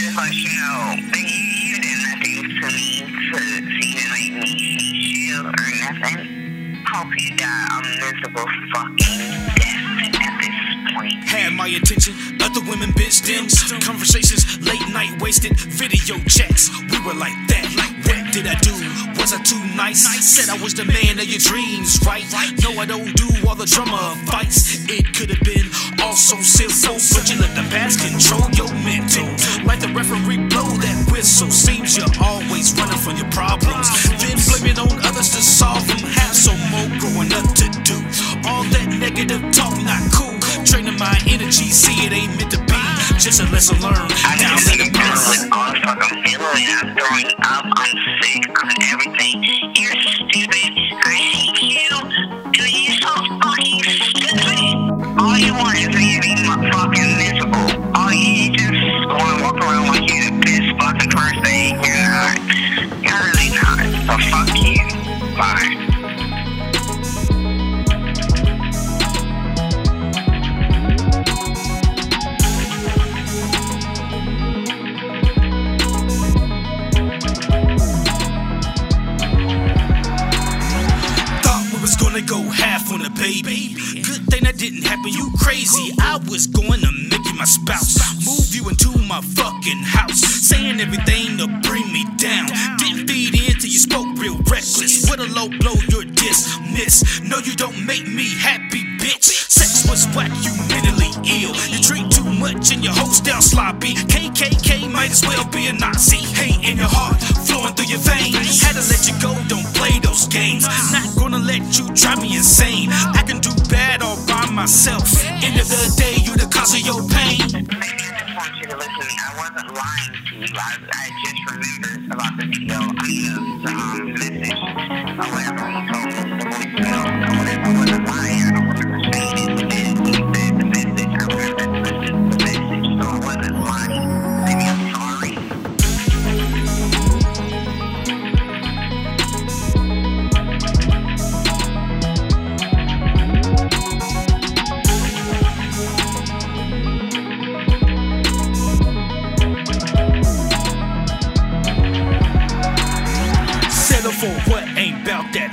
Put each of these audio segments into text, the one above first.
just let you know that you, did nothing to me to, to make me hate you or nothing. Hope you die a miserable fucking death at this point. Had my attention, other women bitch them. Conversations, late night wasted, video chats. We were like that. Like what did I do? Was I too nice? Said I was the man of your dreams, right? No, I don't do all the drama fights. It could have been all so simple, but you let the past control your mental. Like the referee blow that whistle. Seems you're always running from your problems. Then blame it on others to solve them. Have some more growing up to do. All that negative talk, not cool. Draining my energy, see it ain't meant to be. Just a lesson learned. I now let it burn. with all the fuck I'm feeling. I'm throwing up. I'm sick. I'm everything. Go half on the baby. Good thing that didn't happen, you crazy. I was going to make you my spouse. Move you into my fucking house. Saying everything to bring me down. Didn't feed in till you spoke real reckless. With a low blow, you're dismissed. No, you don't make me happy, bitch. Sex was whack, you mentally ill. You drink too much and your host down sloppy. KKK might as well be a Nazi. Hate in your heart, flowing through your veins. Had to let you go, don't play those games. Not gonna let you drive me insane. I can do bad all by myself. End of the day, you're the cause of your pain. I just want you to listen. I wasn't lying to you. I, I just remembered about the video. I mean, um, message or whatever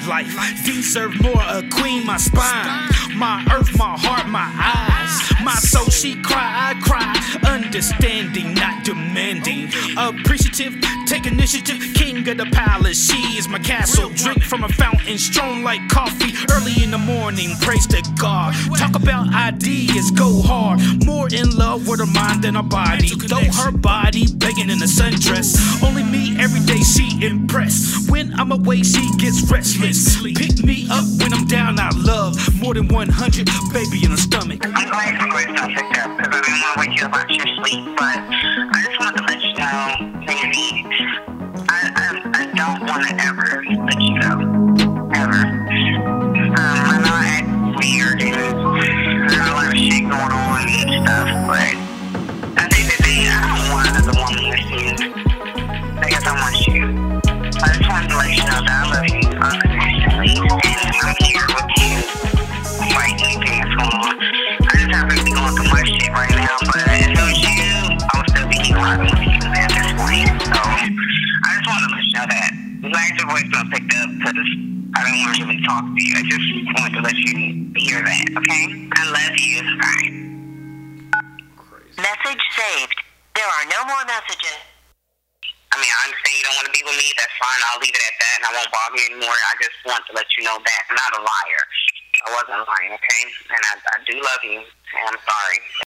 life. Deserve more, a queen, my spine. My earth, my heart, my eyes. My soul, she cry, I cry. Understanding, not demanding. Appreciative, take initiative. King of the palace, she is my castle. Drink from a fountain, strong like coffee. Early in the morning, praise to God. Talk about ideas, go hard. More in love with her mind than her body. Though her body begging in a sundress. Only me every day, she impressed. When I'm away, she gets restless. Pick me up when I'm down, I love. More than 100, baby in her stomach. Want to wake you up out your sleep. But I just wanted to let you know, I, I, I don't want to ever let you go. Right now, but if you, I would still be point. So I just wanted to let you know that. I'm picked up because I didn't want to really talk to you. I just wanted to let you hear that, okay? I love you. Message saved. There are no more messages. I mean, I understand you don't want to be with me. That's fine. I'll leave it at that, and I won't bother you anymore. I just want to let you know that I'm not a liar. I wasn't lying, okay? And I, I do love you, and I'm sorry.